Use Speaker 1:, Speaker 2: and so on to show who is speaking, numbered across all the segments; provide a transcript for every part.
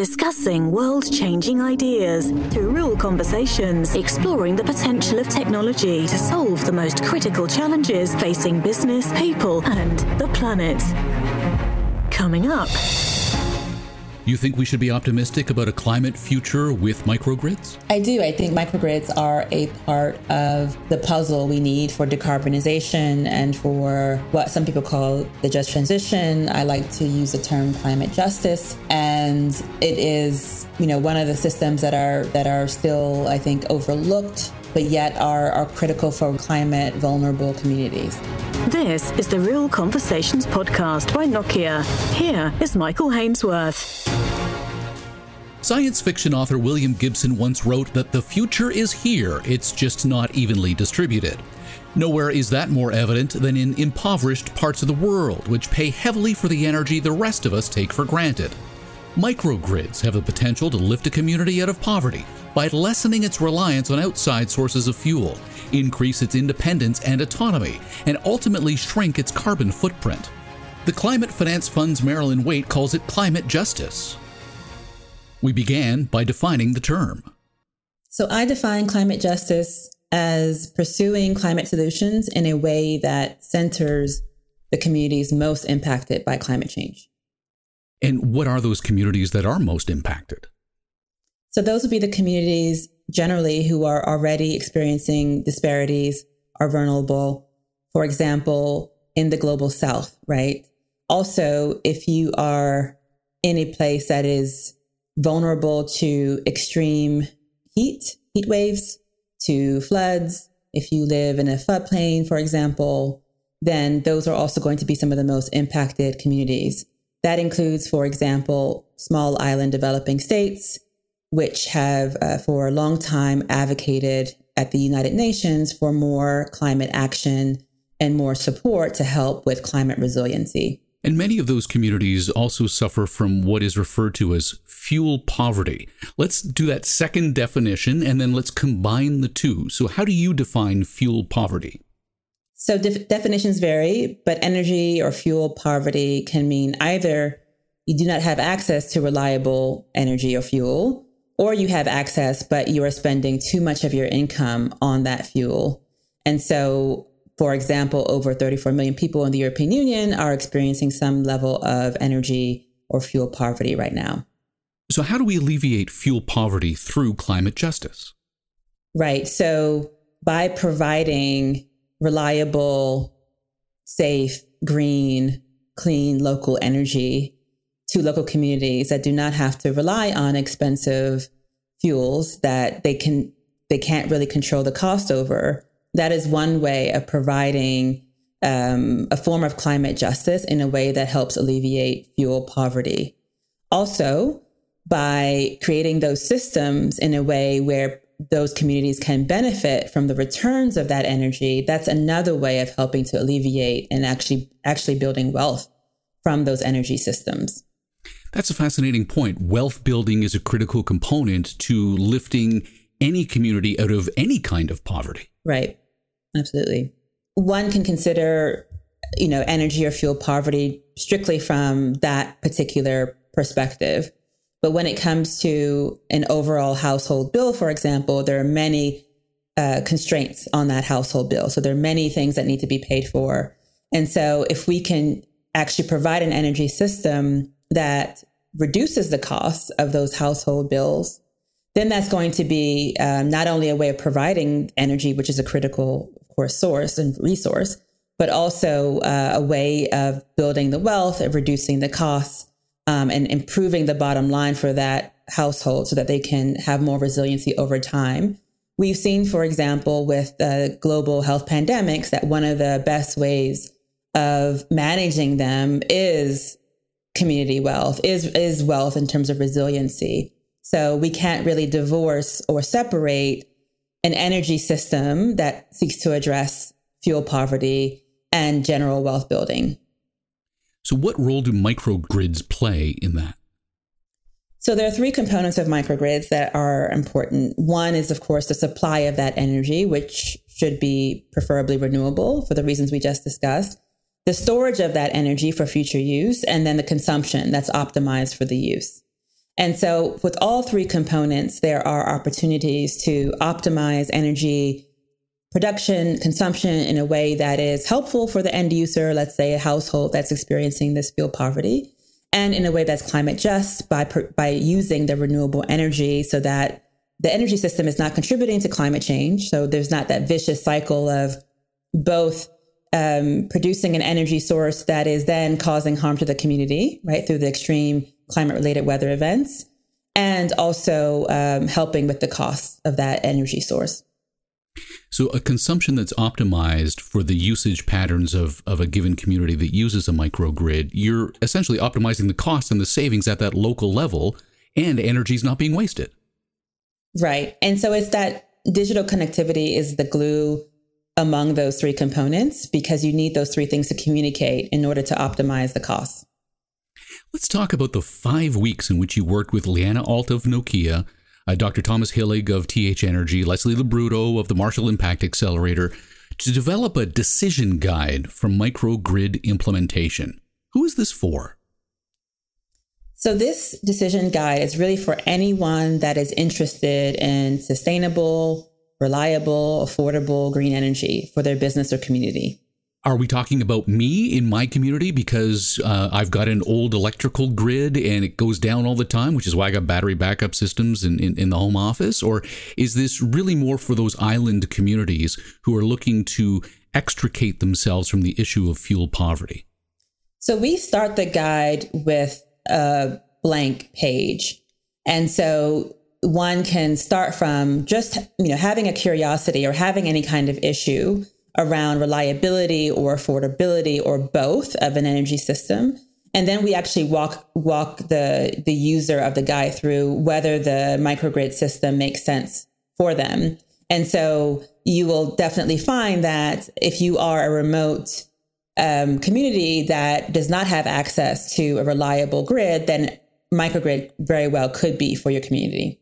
Speaker 1: discussing world changing ideas through real conversations, exploring the potential of technology to solve the most critical challenges facing business, people, and the planet. Coming up.
Speaker 2: Do you think we should be optimistic about a climate future with microgrids?
Speaker 3: I do. I think microgrids are a part of the puzzle we need for decarbonization and for what some people call the just transition. I like to use the term climate justice. And it is, you know, one of the systems that are that are still, I think, overlooked but yet are, are critical for climate vulnerable communities.
Speaker 1: This is the Real Conversations podcast by Nokia. Here is Michael Hainsworth.
Speaker 2: Science fiction author William Gibson once wrote that the future is here, it's just not evenly distributed. Nowhere is that more evident than in impoverished parts of the world, which pay heavily for the energy the rest of us take for granted. Microgrids have the potential to lift a community out of poverty by lessening its reliance on outside sources of fuel, increase its independence and autonomy, and ultimately shrink its carbon footprint. The Climate Finance Fund's Marilyn Waite calls it climate justice. We began by defining the term.
Speaker 3: So I define climate justice as pursuing climate solutions in a way that centers the communities most impacted by climate change.
Speaker 2: And what are those communities that are most impacted?
Speaker 3: So those would be the communities generally who are already experiencing disparities, are vulnerable. For example, in the global south, right? Also, if you are in a place that is vulnerable to extreme heat, heat waves, to floods. If you live in a floodplain, for example, then those are also going to be some of the most impacted communities. That includes, for example, small island developing states, which have uh, for a long time advocated at the United Nations for more climate action and more support to help with climate resiliency.
Speaker 2: And many of those communities also suffer from what is referred to as fuel poverty. Let's do that second definition and then let's combine the two. So, how do you define fuel poverty?
Speaker 3: So, def- definitions vary, but energy or fuel poverty can mean either you do not have access to reliable energy or fuel, or you have access, but you are spending too much of your income on that fuel. And so for example, over 34 million people in the European Union are experiencing some level of energy or fuel poverty right now.
Speaker 2: So, how do we alleviate fuel poverty through climate justice?
Speaker 3: Right. So, by providing reliable, safe, green, clean local energy to local communities that do not have to rely on expensive fuels that they can they can't really control the cost over that is one way of providing um, a form of climate justice in a way that helps alleviate fuel poverty. Also, by creating those systems in a way where those communities can benefit from the returns of that energy, that's another way of helping to alleviate and actually actually building wealth from those energy systems.
Speaker 2: That's a fascinating point. Wealth building is a critical component to lifting any community out of any kind of poverty.
Speaker 3: Right. Absolutely. One can consider, you know, energy or fuel poverty strictly from that particular perspective. But when it comes to an overall household bill, for example, there are many uh, constraints on that household bill. So there are many things that need to be paid for. And so if we can actually provide an energy system that reduces the cost of those household bills, then that's going to be um, not only a way of providing energy, which is a critical of course, source and resource, but also uh, a way of building the wealth, of reducing the costs, um, and improving the bottom line for that household so that they can have more resiliency over time. We've seen, for example, with the global health pandemics, that one of the best ways of managing them is community wealth, is, is wealth in terms of resiliency. So we can't really divorce or separate an energy system that seeks to address fuel poverty and general wealth building.
Speaker 2: So, what role do microgrids play in that?
Speaker 3: So, there are three components of microgrids that are important. One is, of course, the supply of that energy, which should be preferably renewable for the reasons we just discussed, the storage of that energy for future use, and then the consumption that's optimized for the use. And so, with all three components, there are opportunities to optimize energy production, consumption in a way that is helpful for the end user, let's say a household that's experiencing this fuel poverty, and in a way that's climate just by, by using the renewable energy so that the energy system is not contributing to climate change. So there's not that vicious cycle of both um, producing an energy source that is then causing harm to the community, right, through the extreme climate related weather events, and also um, helping with the cost of that energy source.
Speaker 2: So, a consumption that's optimized for the usage patterns of, of a given community that uses a microgrid, you're essentially optimizing the costs and the savings at that local level, and energy is not being wasted.
Speaker 3: Right. And so, it's that digital connectivity is the glue among those three components because you need those three things to communicate in order to optimize the costs.
Speaker 2: Let's talk about the five weeks in which you worked with Liana Alt of Nokia uh, Dr. Thomas Hillig of TH Energy, Leslie Labruto of the Marshall Impact Accelerator, to develop a decision guide for microgrid implementation. Who is this for?
Speaker 3: So, this decision guide is really for anyone that is interested in sustainable, reliable, affordable green energy for their business or community.
Speaker 2: Are we talking about me in my community because uh, I've got an old electrical grid and it goes down all the time, which is why I got battery backup systems in, in, in, the home office? Or is this really more for those island communities who are looking to extricate themselves from the issue of fuel poverty?
Speaker 3: So we start the guide with a blank page. And so one can start from just, you know, having a curiosity or having any kind of issue around reliability or affordability or both of an energy system. And then we actually walk walk the the user of the guy through whether the microgrid system makes sense for them. And so you will definitely find that if you are a remote um, community that does not have access to a reliable grid, then microgrid very well could be for your community.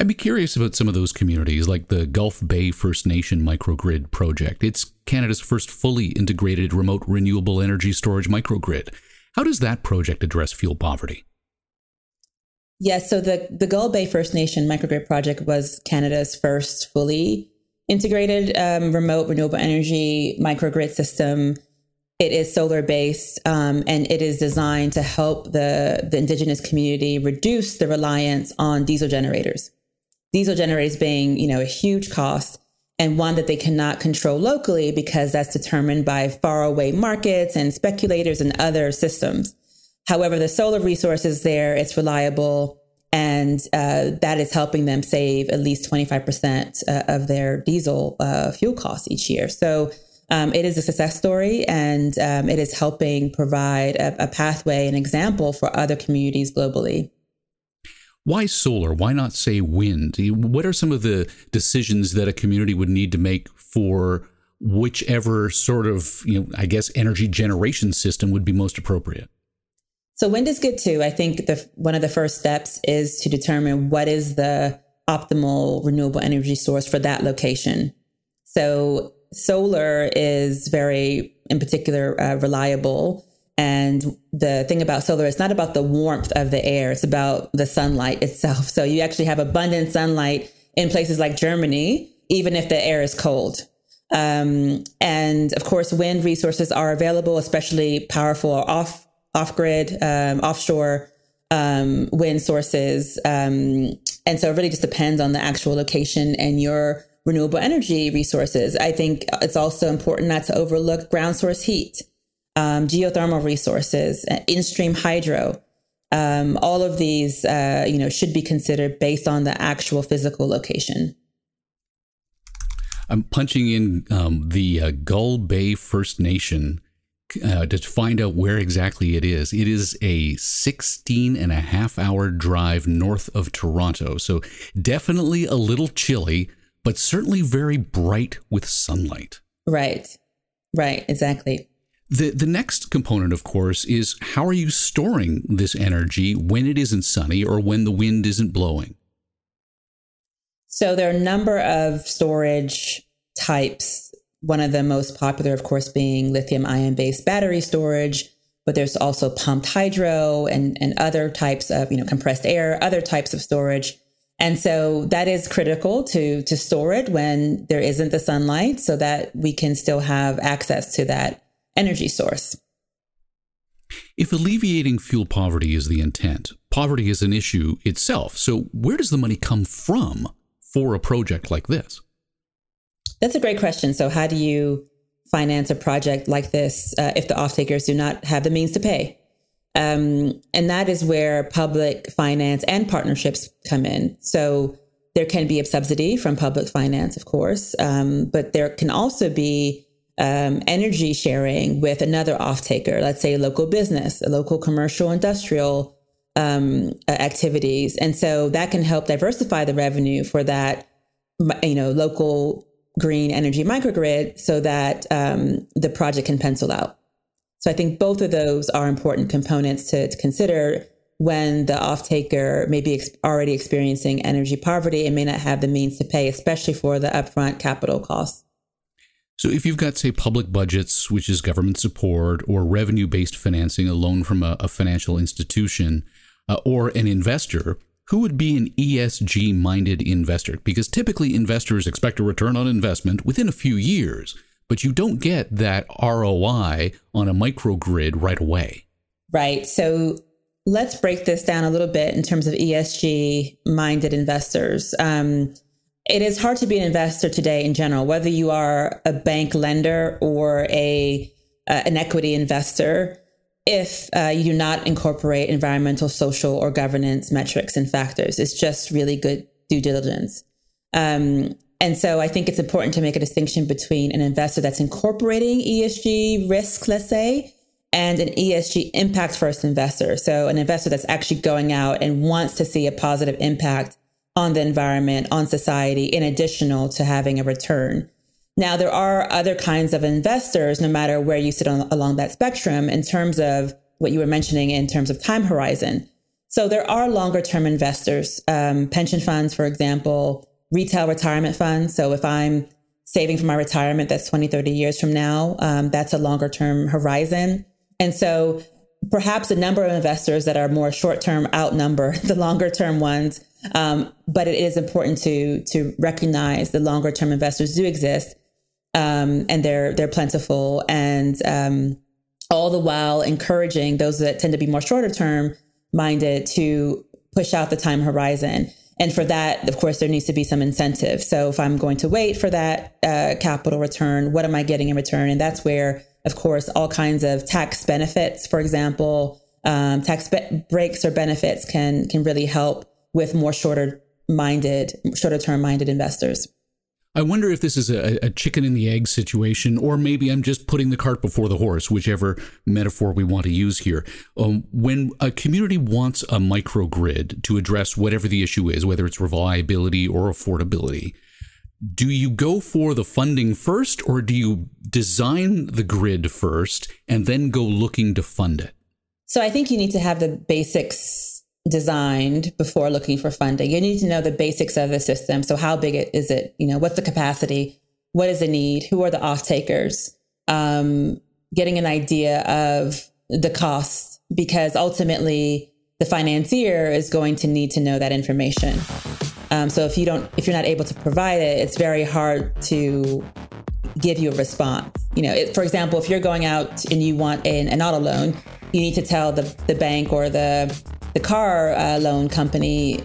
Speaker 2: I'd be curious about some of those communities, like the Gull Bay First Nation microgrid project. It's Canada's first fully integrated remote renewable energy storage microgrid. How does that project address fuel poverty?
Speaker 3: Yes, so the, the Gull Bay First Nation microgrid project was Canada's first fully integrated um, remote renewable energy microgrid system. It is solar based um, and it is designed to help the, the Indigenous community reduce the reliance on diesel generators diesel generators being, you know, a huge cost and one that they cannot control locally because that's determined by faraway markets and speculators and other systems. However, the solar resource is there, it's reliable, and uh, that is helping them save at least 25% uh, of their diesel uh, fuel costs each year. So um, it is a success story and um, it is helping provide a, a pathway, an example for other communities globally.
Speaker 2: Why solar? Why not say wind? What are some of the decisions that a community would need to make for whichever sort of, you know, I guess energy generation system would be most appropriate?
Speaker 3: So wind is good too. I think the one of the first steps is to determine what is the optimal renewable energy source for that location. So solar is very, in particular, uh, reliable and the thing about solar is not about the warmth of the air, it's about the sunlight itself. So you actually have abundant sunlight in places like Germany, even if the air is cold. Um, and of course, wind resources are available, especially powerful off off grid, um, offshore um, wind sources. Um, and so it really just depends on the actual location and your renewable energy resources. I think it's also important not to overlook ground source heat um, geothermal resources, uh, in-stream hydro. Um, all of these, uh, you know, should be considered based on the actual physical location.
Speaker 2: I'm punching in um, the uh, Gull Bay First Nation uh, to find out where exactly it is. It is a 16 and a half hour drive north of Toronto. So definitely a little chilly, but certainly very bright with sunlight.
Speaker 3: Right. Right. Exactly.
Speaker 2: The, the next component, of course, is how are you storing this energy when it isn't sunny or when the wind isn't blowing?
Speaker 3: So there are a number of storage types. One of the most popular, of course, being lithium ion based battery storage. but there's also pumped hydro and, and other types of, you know, compressed air, other types of storage. And so that is critical to, to store it when there isn't the sunlight so that we can still have access to that energy source.
Speaker 2: If alleviating fuel poverty is the intent, poverty is an issue itself. So where does the money come from for a project like this?
Speaker 3: That's a great question. So how do you finance a project like this uh, if the off-takers do not have the means to pay. Um, and that is where public finance and partnerships come in. So there can be a subsidy from public finance, of course, um, but there can also be um, energy sharing with another off-taker, let's say a local business, a local commercial industrial um, activities. And so that can help diversify the revenue for that, you know, local green energy microgrid so that um, the project can pencil out. So I think both of those are important components to, to consider when the off-taker may be ex- already experiencing energy poverty and may not have the means to pay, especially for the upfront capital costs.
Speaker 2: So if you've got, say, public budgets, which is government support, or revenue-based financing, a loan from a, a financial institution, uh, or an investor, who would be an ESG minded investor? Because typically investors expect a return on investment within a few years, but you don't get that ROI on a microgrid right away.
Speaker 3: Right. So let's break this down a little bit in terms of ESG minded investors. Um, it is hard to be an investor today in general, whether you are a bank lender or a uh, an equity investor if uh, you do not incorporate environmental, social, or governance metrics and factors. It's just really good due diligence. Um, and so I think it's important to make a distinction between an investor that's incorporating ESG risks, let's say, and an ESG impact first investor. So an investor that's actually going out and wants to see a positive impact on the environment, on society, in additional to having a return. Now, there are other kinds of investors, no matter where you sit on, along that spectrum, in terms of what you were mentioning in terms of time horizon. So there are longer term investors, um, pension funds, for example, retail retirement funds. So if I'm saving for my retirement, that's 20, 30 years from now, um, that's a longer term horizon. And so perhaps a number of investors that are more short term outnumber the longer term ones. Um, but it is important to to recognize the longer term investors do exist um, and they're they're plentiful, and um, all the while encouraging those that tend to be more shorter term minded to push out the time horizon. And for that, of course, there needs to be some incentive. So if I'm going to wait for that uh, capital return, what am I getting in return? And that's where, of course, all kinds of tax benefits, for example, um, tax be- breaks or benefits can can really help with more shorter minded, shorter term minded investors.
Speaker 2: I wonder if this is a, a, chicken and the egg situation, or maybe I'm just putting the cart before the horse, whichever metaphor we want to use here. Um, when a community wants a microgrid to address whatever the issue is, whether it's reliability or affordability, do you go for the funding first, or do you design the grid first and then go looking to fund it?
Speaker 3: So I think you need to have the basics designed before looking for funding. You need to know the basics of the system. So how big is it? You know, what's the capacity? What is the need? Who are the off takers? Um, getting an idea of the costs because ultimately the financier is going to need to know that information. Um, so if you don't, if you're not able to provide it, it's very hard to give you a response. You know, it, for example, if you're going out and you want an, an auto loan, you need to tell the, the bank or the the car uh, loan company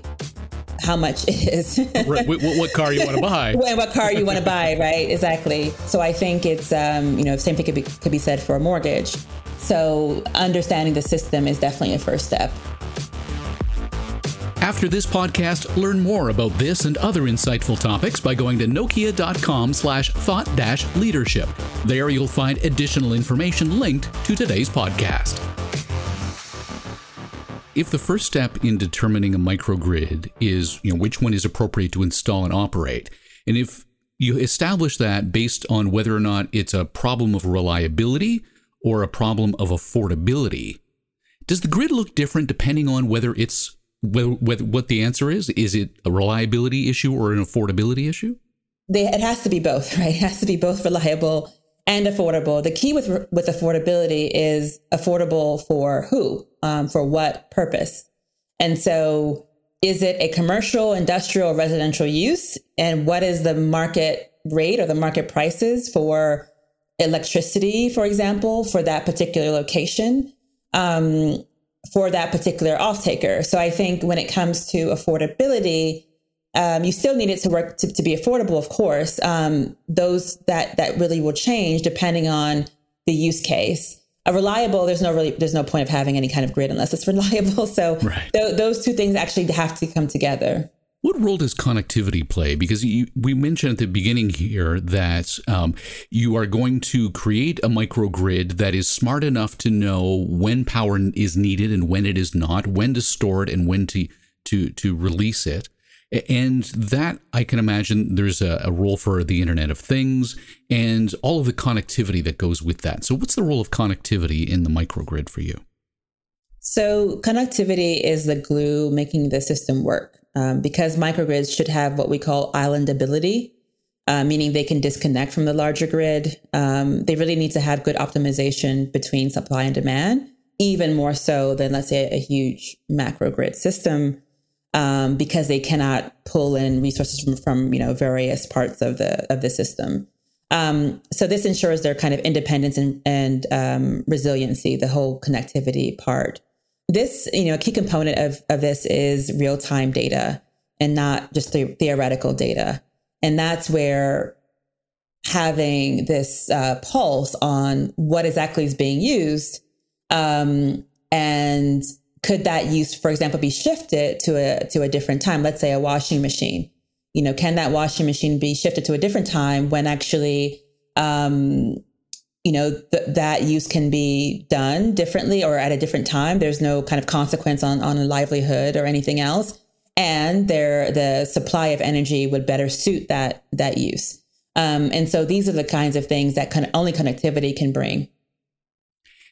Speaker 3: how much it is.
Speaker 2: right. what, what, car you want to buy?
Speaker 3: what car you want to buy, right? Exactly. So I think it's um, you know same thing could be could be said for a mortgage. So understanding the system is definitely a first step.
Speaker 2: After this podcast, learn more about this and other insightful topics by going to nokia.com slash thought dash leadership. There you'll find additional information linked to today's podcast. If the first step in determining a microgrid is, you know, which one is appropriate to install and operate, and if you establish that based on whether or not it's a problem of reliability or a problem of affordability, does the grid look different depending on whether it's whether, what the answer is? Is it a reliability issue or an affordability issue?
Speaker 3: They, it has to be both, right? It has to be both reliable and affordable. The key with with affordability is affordable for who, um, for what purpose, and so is it a commercial, industrial, residential use, and what is the market rate or the market prices for electricity, for example, for that particular location, um, for that particular off taker. So I think when it comes to affordability, um, you still need it to work to, to be affordable, of course. Um, those that that really will change depending on the use case. A reliable, there's no really, there's no point of having any kind of grid unless it's reliable. So right. th- those two things actually have to come together.
Speaker 2: What role does connectivity play? Because you, we mentioned at the beginning here that um, you are going to create a microgrid that is smart enough to know when power is needed and when it is not, when to store it and when to to to release it. And that I can imagine there's a, a, role for the Internet of Things and all of the connectivity that goes with that. So, what's the role of connectivity in the microgrid for you?
Speaker 3: So, connectivity is the glue making the system work um, because microgrids should have what we call islandability, uh, meaning they can disconnect from the larger grid. Um, they really need to have good optimization between supply and demand, even more so than, let's say, a huge macro grid system um, because they cannot pull in resources from, from you know various parts of the of the system. Um, so this ensures their kind of independence and, and um, resiliency, the whole connectivity part. This, you know, a key component of, of this is real time data and not just the theoretical data. And that's where having this uh, pulse on what exactly is being used um, and could that use, for example, be shifted to a to a different time? Let's say a washing machine. You know, can that washing machine be shifted to a different time when actually, um, you know, th- that use can be done differently or at a different time? There's no kind of consequence on on a livelihood or anything else, and there the supply of energy would better suit that that use. Um, and so these are the kinds of things that kind only connectivity can bring.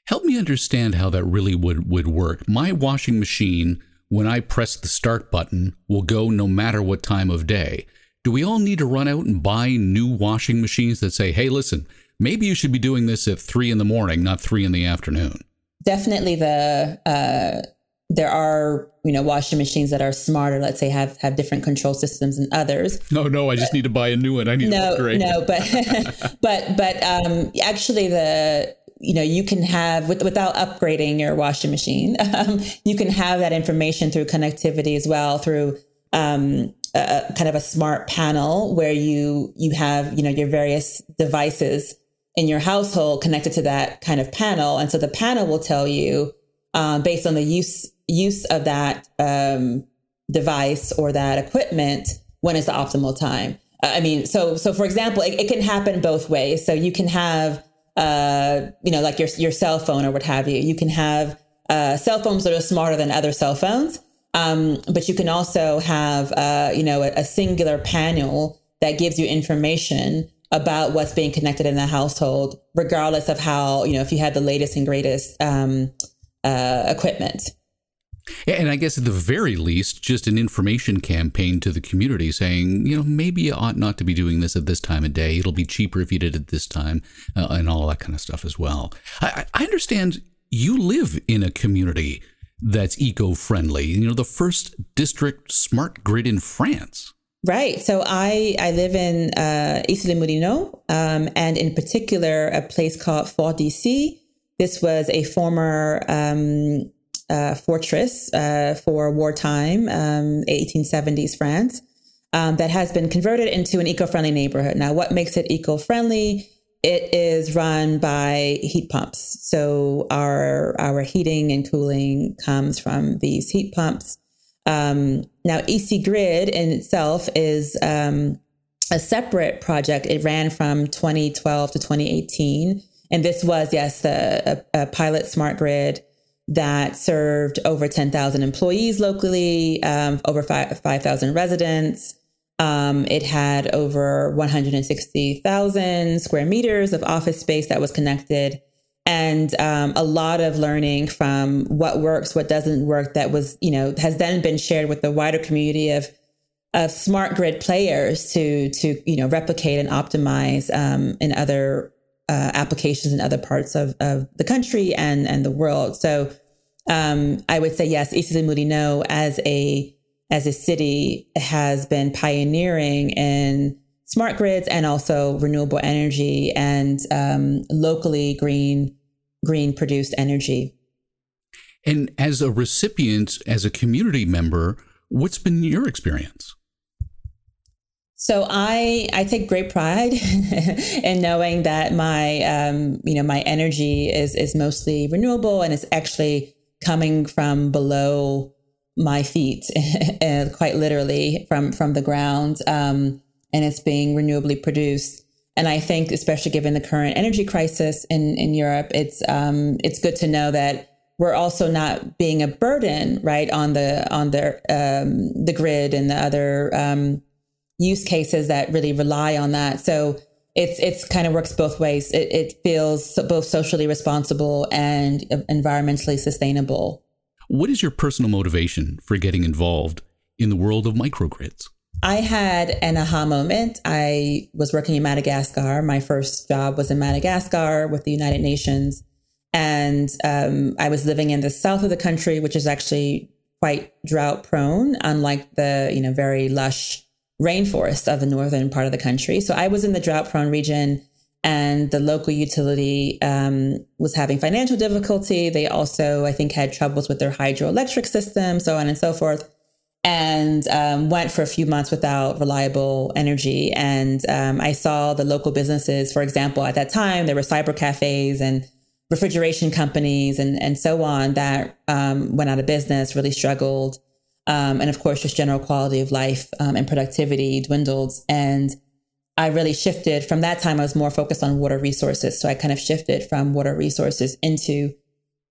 Speaker 2: Help me understand how that really would, would work. My washing machine, when I press the start button, will go no matter what time of day. Do we all need to run out and buy new washing machines that say, hey, listen, maybe you should be doing this at three in the morning, not three in the afternoon?
Speaker 3: Definitely the, uh, there are you know washing machines that are smarter let's say have have different control systems than others.
Speaker 2: No no i just need to buy a new one. I need
Speaker 3: no no but but but um actually the you know you can have with, without upgrading your washing machine um, you can have that information through connectivity as well through um, a kind of a smart panel where you you have you know your various devices in your household connected to that kind of panel. And so the panel will tell you um, based on the use use of that um, device or that equipment when is the optimal time. I mean so so for example it, it can happen both ways. So you can have uh, you know, like your your cell phone or what have you. You can have uh, cell phones that are smarter than other cell phones, um, but you can also have uh, you know a, a, singular panel that gives you information about what's being connected in the household, regardless of how you know if you had the latest and greatest um, uh, equipment.
Speaker 2: And I guess at the very least, just an information campaign to the community saying, you know, maybe you ought not to be doing this at this time of day. It'll be cheaper if you did it this time, uh, and all that kind of stuff as well. I, I understand you live in a community that's eco friendly. You know, the first district smart grid in France.
Speaker 3: Right. So I, I live in uh, Issy-les-Moulineaux, um, and in particular, a place called Fort d'Issy. This was a former um, uh, fortress uh, for wartime, um, 1870s France, um, that has been converted into an eco-friendly neighborhood. Now, what makes it eco-friendly? It is run by heat pumps. So our our heating and cooling comes from these heat pumps. Um, now, IssyGrid in itself is um, a separate project. It ran from 2012 to 2018. And this was, yes, a, a, a pilot smart grid that served over 10,000 employees locally, um, over 5,000 residents. Um, it had over 160,000 square meters of office space that was connected, and um, a lot of learning from what works, what doesn't work. That was, you know, has then been shared with the wider community of of smart grid players to to you know replicate and optimize um, in other uh, applications in other parts of, of the country and and the world. So um, I would say yes, Issy-les-Moulineaux as a as a city has been pioneering in smart grids and also renewable energy and um, locally green green produced energy.
Speaker 2: And as a recipient, as a community member, what's been your experience?
Speaker 3: So I I take great pride in knowing that my um, you know my energy is is mostly renewable and it's actually coming from below my feet, quite literally from from the ground, um, and it's being renewably produced. And I think, especially given the current energy crisis in in Europe, it's um, it's good to know that we're also not being a burden, right, on the on the um, the grid and the other um, use cases that really rely on that. So it's it's kind of works both ways. It, it feels both socially responsible and environmentally sustainable.
Speaker 2: What is your personal motivation for getting involved in the world of microgrids?
Speaker 3: I had an aha moment. I was working in Madagascar. My first job was in Madagascar with the United Nations. And um, I was living in the south of the country, which is actually quite drought prone, unlike the, you know, very lush rainforest of the northern part of the country. So I was in the drought prone region and the local utility um, was having financial difficulty. They also, I think, had troubles with their hydroelectric system, so on and so forth, and um, went for a few months without reliable energy. And um, I saw the local businesses, for example, at that time, there were cyber cafes and refrigeration companies and, and so on that um, went out of business, really struggled. Um, and of course, just general quality of life um, and productivity dwindled. And I really shifted from that time. I was more focused on water resources. So I kind of shifted from water resources into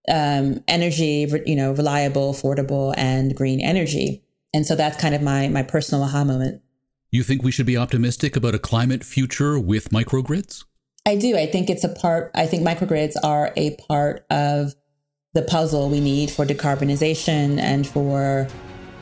Speaker 3: um, energy, you know, reliable, affordable, and green energy. And so that's kind of my my personal aha moment.
Speaker 2: You think we should be optimistic about a climate future with microgrids?
Speaker 3: I do. I think it's a part. I think microgrids are a part of the puzzle we need for decarbonization and for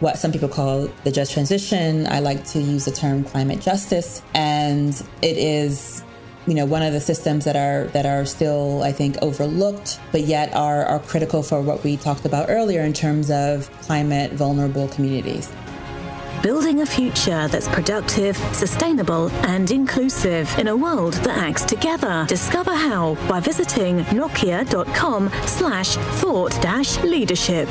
Speaker 3: what some people call the just transition. I like to use the term climate justice. And it is, you know, one of the systems that are that are still, I think, overlooked, but yet are, are critical for what we talked about earlier in terms of climate vulnerable communities.
Speaker 1: Building a future that's productive, sustainable, and inclusive in a world that acts together. Discover how by visiting nokia.com slash thought leadership.